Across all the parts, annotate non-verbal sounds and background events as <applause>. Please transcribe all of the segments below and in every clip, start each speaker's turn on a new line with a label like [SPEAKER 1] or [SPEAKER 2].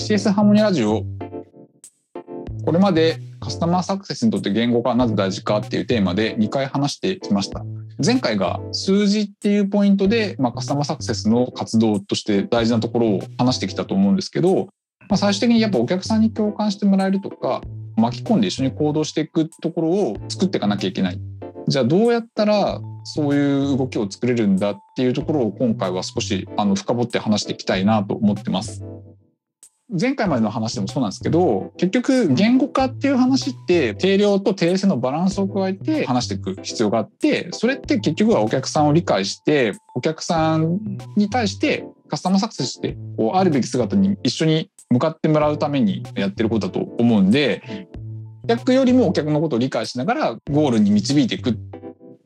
[SPEAKER 1] CS ハーモニーラジオ。これまでカスタマーサクセスにとって言語化はなぜ大事かっていうテーマで2回話してきました。前回が数字っていうポイントで、まあ、カスタマーサクセスの活動として大事なところを話してきたと思うんですけど、まあ、最終的にやっぱお客さんに共感してもらえるとか巻き込んで一緒に行動していくところを作っていかなきゃいけない。じゃあどうやったらそういう動きを作れるんだっていうところを今回は少しあの深掘って話していきたいなと思ってます。前回までの話でもそうなんですけど結局言語化っていう話って定量と定性のバランスを加えて話していく必要があってそれって結局はお客さんを理解してお客さんに対してカスタマーサクセスしてこうあるべき姿に一緒に向かってもらうためにやってることだと思うんで客よりもお客のことを理解しながらゴールに導いていく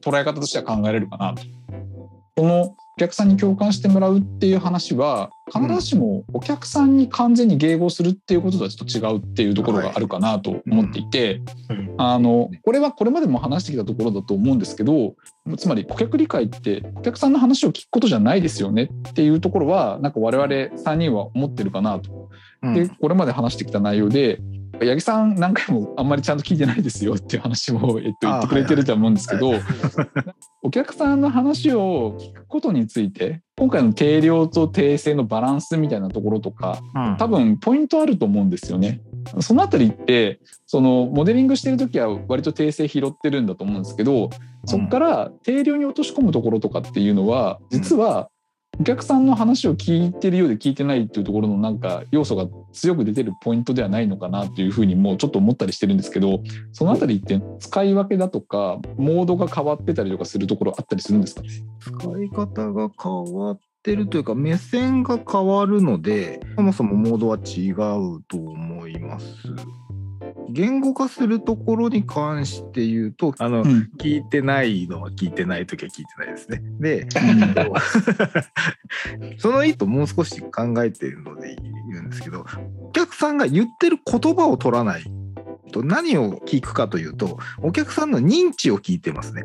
[SPEAKER 1] 捉え方としては考えられるかなと。このお客さんに共感してもらうっていう話は必ずしもお客さんに完全に迎合するっていうこととはちょっと違うっていうところがあるかなと思っていて、あのこれはこれまでも話してきたところだと思うんですけどつまり顧客理解ってお客さんの話を聞くことじゃないですよねっていうところはなんか我々3人は思ってるかなと。でこれまで話してきた内容で八木さん何回もあんまりちゃんと聞いてないですよっていう話も、えっと、言ってくれてると思うんですけど、はいはい、お客さんの話を聞くことについて今回の定量と定性のバランスみたいなところとか、うん、多分ポイントあると思うんですよね。そのあたりってそのモデリングしてる時は割と訂正拾ってるんだと思うんですけどそこから定量に落とし込むところとかっていうのは実はお客さんの話を聞いてるようで聞いてないっていうところのなんか要素が強く出てるポイントではないのかなっていうふうにもうちょっと思ったりしてるんですけどそのあたりって使い分けだとかモードが変わってたりとかするところあったりするんですか？
[SPEAKER 2] 使い方が変わってるというか目線が変わるのでそもそもモードは違うと思います。言語化するところに関して言うと、あの、うん、聞いてないのは聞いてない時は聞いてないですね。で、その意図もう少し考えているので言うんですけど、お客さんが言ってる言葉を取らないと何を聞くかというと、お客さんの認知を聞いてますね。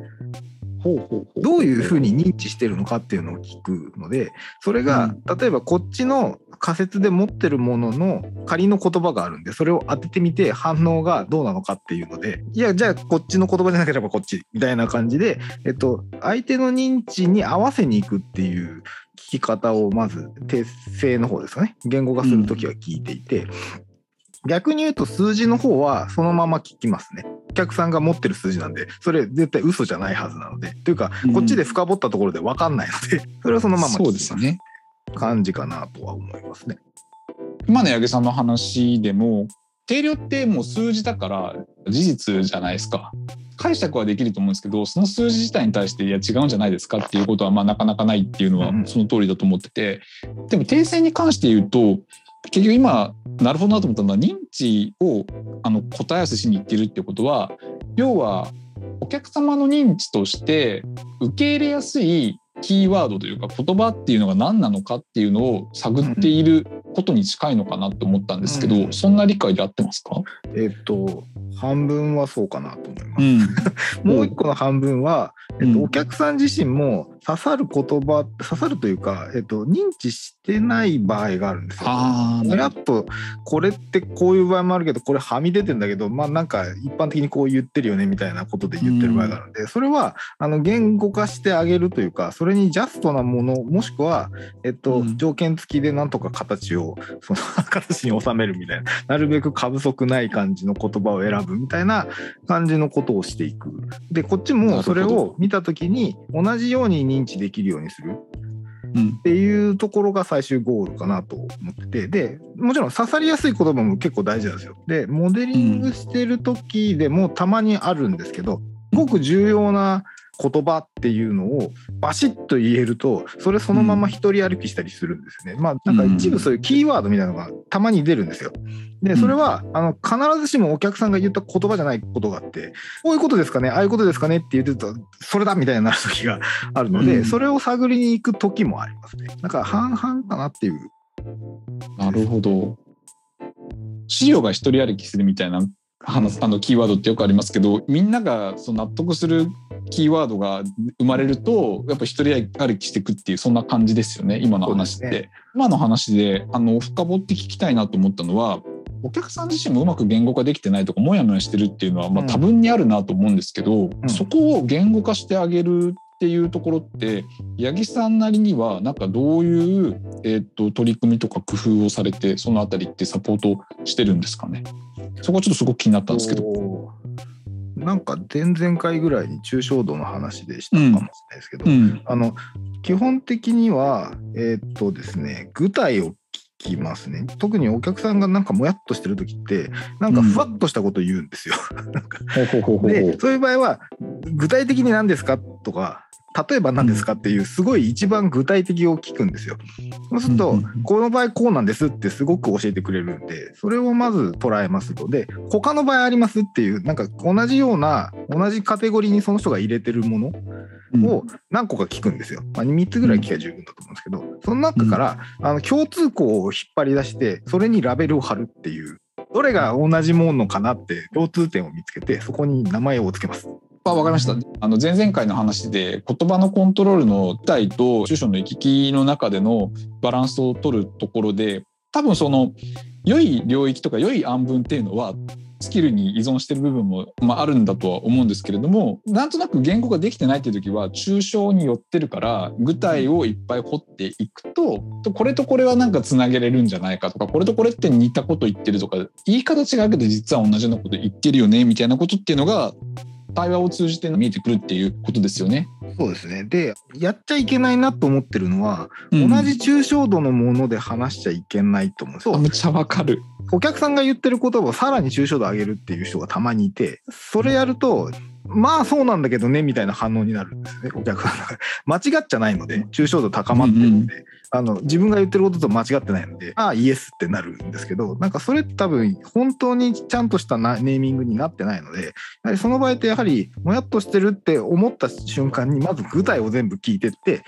[SPEAKER 2] どういうふうに認知してるのかっていうのを聞くのでそれが、例えばこっちの仮説で持ってるものの仮の言葉があるんでそれを当ててみて反応がどうなのかっていうのでいやじゃあこっちの言葉じゃなければこっちみたいな感じで、えっと、相手の認知に合わせにいくっていう聞き方をまず訂正の方ですかね。言語化する時は聞いていて、逆に言うと数字の方はそのまま聞きますね。お客さんが持ってる数字なんで、それ絶対嘘じゃないはずなので。というか、こっちで深掘ったところで分かんないので、<laughs> それはそのまま。そうですね。感じかなとは思いますね。
[SPEAKER 1] 今の八木さんの話でも、定量ってもう数字だから事実じゃないですか。解釈はできると思うんですけどその数字自体に対していや違うんじゃないですかっていうことはまあなかなかないっていうのはその通りだと思ってて、でも訂正に関して言うと結局今なるほどなと思ったのは認知をあの答え合わせしに行ってるってことは要はお客様の認知として受け入れやすいキーワードというか言葉っていうのが何なのかっていうのを探っていることに近いのかなと思ったんですけど、うん、そんな理解で合ってますか？
[SPEAKER 2] えっ、と半分はそうかなと思います。うん、<laughs> もう一個の半分は、えっと、お客さん自身も刺さる言葉刺さるというか、えっと、認知してない場合があるんですよ。やっとこれってこういう場合もあるけどこれはみ出てんだけどまあなんか一般的にこう言ってるよねみたいなことで言ってる場合があるんで、それはあの言語化してあげるというかそれにジャストなものもしくは、えっと、条件付きでなんとか形をその <laughs> 形に収めるみたいななるべく過不足ない感じの言葉を選ぶみたいな感じのことをしていく。でこっちもそれを見た時に同じように認知できるようにする。っていうところが最終ゴールかなと思っててでもちろん刺さりやすい言葉も結構大事なんですよ。でモデリングしてる時でもたまにあるんですけどすごく重要な言葉っていうのをバシッと言えるとそれそのまま一人歩きしたりするんですね。まあなんか一部そういうキーワードみたいなのがたまに出るんですよ。でそれはあの必ずしもお客さんが言った言葉じゃないことがあってこういうことですかねああいうことですかねって言ってるとそれだみたいになる時があるので、それを探りに行く時もありますね。だから半々かなっていう。
[SPEAKER 1] なるほど。資料が一人歩きするみたいな話あのキーワードってよくありますけどみんながその納得するキーワードが生まれるとやっぱ一人歩きしていくっていうそんな感じですよね今の話って。ね、今の話であの深掘って聞きたいなと思ったのはお客さん自身もうまく言語化できてないとかモヤモヤしてるっていうのは、まあ、多分にあるなと思うんですけど、うん、そこを言語化してあげるっていうところって八木さんなりにはなんかどういう、えーと、取り組みとか工夫をされてそのあたりってサポートしてるんですかね？そこはちょっとすごく気になったんですけど。
[SPEAKER 2] なんか前々回ぐらいに抽象度の話でしたかもしれないですけど、うんうん、あの基本的にはえっ、とですね具体をきますね。特にお客さんがなんかもやっとしてる時ってなんかふわっとしたことを言うんですよ。でそういう場合は具体的に何ですかとか例えば何ですかっていうすごい一番具体的を聞くんですよ。そうすると、この場合こうなんですってすごく教えてくれるんで、それをまず捉えますので、他の場合ありますっていう、なんか同じような、同じカテゴリーにその人が入れてるものを何個か聞くんですよ。まあ、3つぐらい聞けば十分だと思うんですけど、その中からあの共通項を引っ張り出して、それにラベルを貼るっていう。どれが同じものかなって共通点を見つけてそこに名前を付けます。
[SPEAKER 1] あ、わかりました。あの前々回の話で言葉のコントロールの体と中小の行き来の中でのバランスを取るところで多分その良い領域とか良い案文っていうのはスキルに依存してる部分も、まあ、あるんだとは思うんですけれどもなんとなく言語ができてないっていう時は抽象に寄ってるから具体をいっぱい掘っていくとこれとこれはなんかつなげれるんじゃないかとかこれとこれって似たこと言ってるとか言い方違うけど実は同じようなこと言ってるよねみたいなことっていうのが対話を通じて見えてくるっていうことですよね。
[SPEAKER 2] そうですね。で、やっちゃいけないなと思ってるのは、うん、同じ抽象度のもので話しちゃいけないと思うんですよ。
[SPEAKER 1] めっちゃわかる。
[SPEAKER 2] お客さんが言ってる言葉をさらに抽象度上げるっていう人がたまにいて、それやると、まあそうなんだけどねみたいな反応になるんですねお客さんが間違っちゃないので抽象度高まってるんで、うんうん、あの自分が言ってることと間違ってないのでああイエスってなるんですけどなんかそれって多分本当にちゃんとしたネーミングになってないのでやはりその場合ってやはりもやっとしてるって思った瞬間にまず具体を全部聞いてって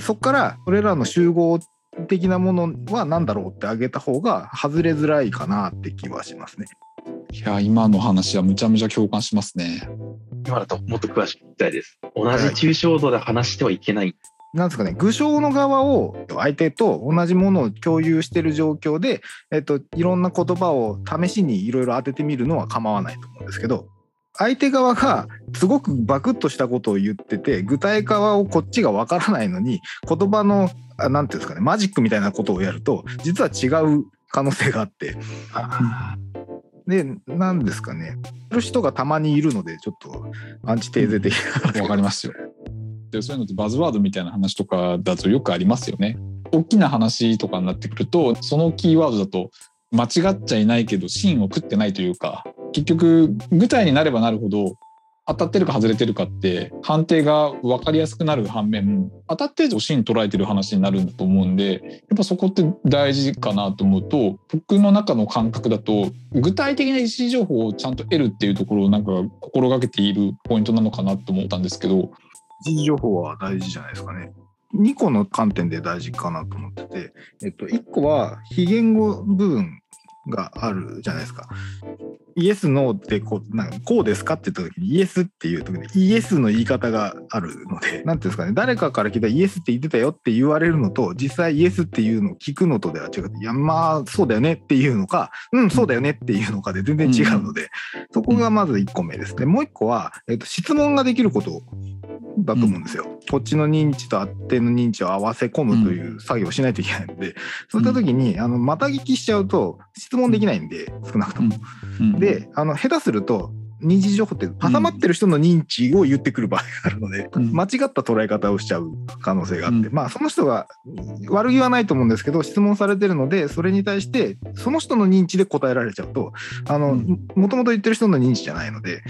[SPEAKER 2] そこからそれらの集合的なものは何だろうってあげた方が外れづらいかなって気はしますね。
[SPEAKER 1] いや今の話はむちゃむちゃ共感しますね。
[SPEAKER 3] 今だともっと詳しく聞きたいです。同じ抽象度で話してはいけない。
[SPEAKER 2] なんですかね、具象の側を相手と同じものを共有している状況で、えっと、いろんな言葉を試しにいろいろ当ててみるのは構わないと思うんですけど、相手側がすごくバクッとしたことを言ってて具体化をこっちがわからないのに言葉の何ていうんですかねマジックみたいなことをやると実は違う可能性があってで、なんですかね、る人がたまにいるので、ちょっとアンチテーゼ的
[SPEAKER 1] な。わかりますよ。でそういうのってバズワードみたいな話とかだとよくありますよね。大きな話とかになってくると、そのキーワードだと間違っちゃいないけど芯を食ってないというか、結局具体になればなるほど当たってるか外れてるかって判定が分かりやすくなる反面当たってると芯捉えてる話になるんだと思うんでやっぱそこって大事かなと思うと僕の中の感覚だと具体的な一時情報をちゃんと得るっていうところをなんか心がけているポイントなのかなと思ったんですけど
[SPEAKER 2] 一時情報は大事じゃないですかね。2個の観点で大事かなと思ってて、えっと、1個は非言語部分があるじゃないですか。イエス、ノーってこう、なんかこうですかって言った時にイエスっていう時にイエスの言い方があるので、なんていうんですかね、誰かから聞いたイエスって言ってたよって言われるのと、実際イエスっていうのを聞くのとでは違って、いや、まあ、そうだよねっていうのか、うん、そうだよねっていうのかで全然違うので、そこがまず1個目ですね。もう1個は、えっと、質問ができることだと思うんですよ。うん、こっちの認知とあっての認知を合わせ込むという作業をしないといけないので、そういった時に、あの、また聞きしちゃうと質問できないんで、少なくとも。で、あの、下手すると、認知情報って挟まってる人の認知を言ってくる場合があるので、うん、間違った捉え方をしちゃう可能性があって、うん、まあその人が悪気はないと思うんですけど質問されてるのでそれに対してその人の認知で答えられちゃうとあのもともと言ってる人の認知じゃないので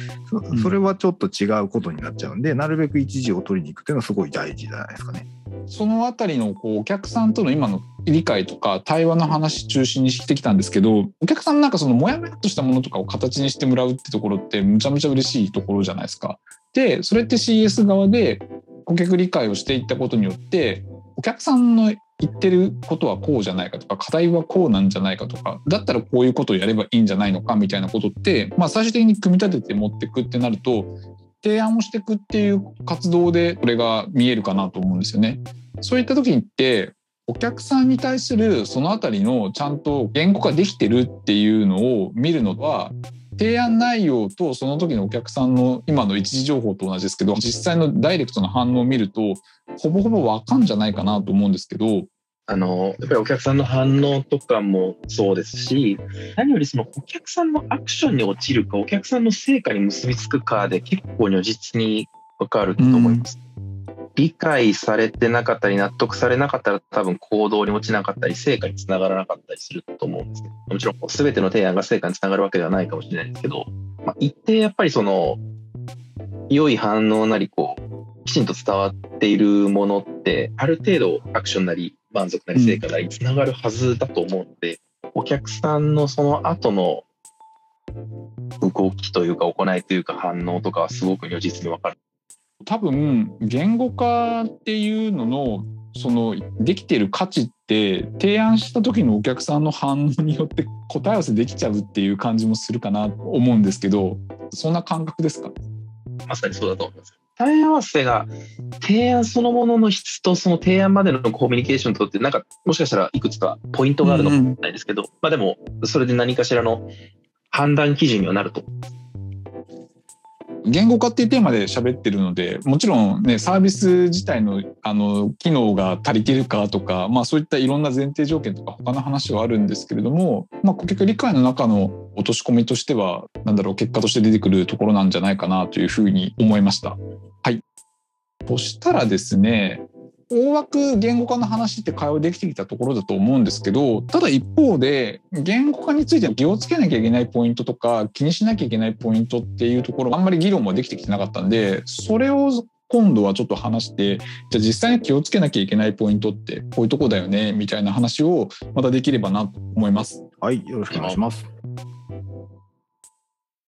[SPEAKER 2] それはちょっと違うことになっちゃうんでなるべく一時を取りに行くっていうのはすごい大事じゃないですかね。
[SPEAKER 1] そのあたりのこうお客さんとの今の理解とか対話の話中心にしてきたんですけどお客さんなんかそのモヤモヤとしたものとかを形にしてもらうってところってむちゃむちゃ嬉しいところじゃないですか。でそれって CS 側で顧客理解をしていったことによってお客さんの言ってることはこうじゃないかとか課題はこうなんじゃないかとかだったらこういうことをやればいいんじゃないのかみたいなことって、まあ、最終的に組み立てて持ってくってなると提案をしていくっていう活動でこれが見えるかなと思うんですよね。そういった時ってお客さんに対するそのあたりのちゃんと言語化できてるっていうのを見るのは提案内容とその時のお客さんの今の一時情報と同じですけど実際のダイレクトな反応を見るとほぼほぼわかんじゃないかなと思うんですけど
[SPEAKER 3] あの、やっぱりお客さんの反応とかもそうですし、何よりそのお客さんのアクションに落ちるか、お客さんの成果に結びつくかで結構如実に分かると思います。うん、理解されてなかったり、納得されなかったら多分行動に落ちなかったり、成果につながらなかったりすると思うんですけど、もちろん全ての提案が成果につながるわけではないかもしれないですけど、まあ、一定やっぱりその、良い反応なり、こう、きちんと伝わっているものって、ある程度アクションなり満足なり成果なりつながるはずだと思うので、うん、お客さんのその後の動きというか行いというか反応とかはすごく如実に分かる。
[SPEAKER 1] 多分言語化っていうののそのできてる価値って提案した時のお客さんの反応によって答え合わせできちゃうっていう感じもするかなと思うんですけどそんな感覚ですか？
[SPEAKER 3] まさにそうだと思います。答え合わせが提案そのものの質とその提案までのコミュニケーションとってなんかもしかしたらいくつかポイントがあるのかもしれないですけど、うん、まあでもそれで何かしらの判断基準にはなると
[SPEAKER 1] 言語化っていうテーマで喋ってるのでもちろんねサービス自体のあの機能が足りてるかとか、まあ、そういったいろんな前提条件とか他の話はあるんですけれども、まあ、顧客理解の中の落とし込みとしてはなんだろう結果として出てくるところなんじゃないかなというふうに思いました。はいそしたらですね大枠言語化の話って会話できてきたところだと思うんですけどただ一方で言語化について気をつけなきゃいけないポイントとか気にしなきゃいけないポイントっていうところあんまり議論もできてきてなかったんでそれを今度はちょっと話してじゃあ実際に気をつけなきゃいけないポイントってこういうとこだよねみたいな話をまたできればなと思います。
[SPEAKER 2] はいよろしくお願いします。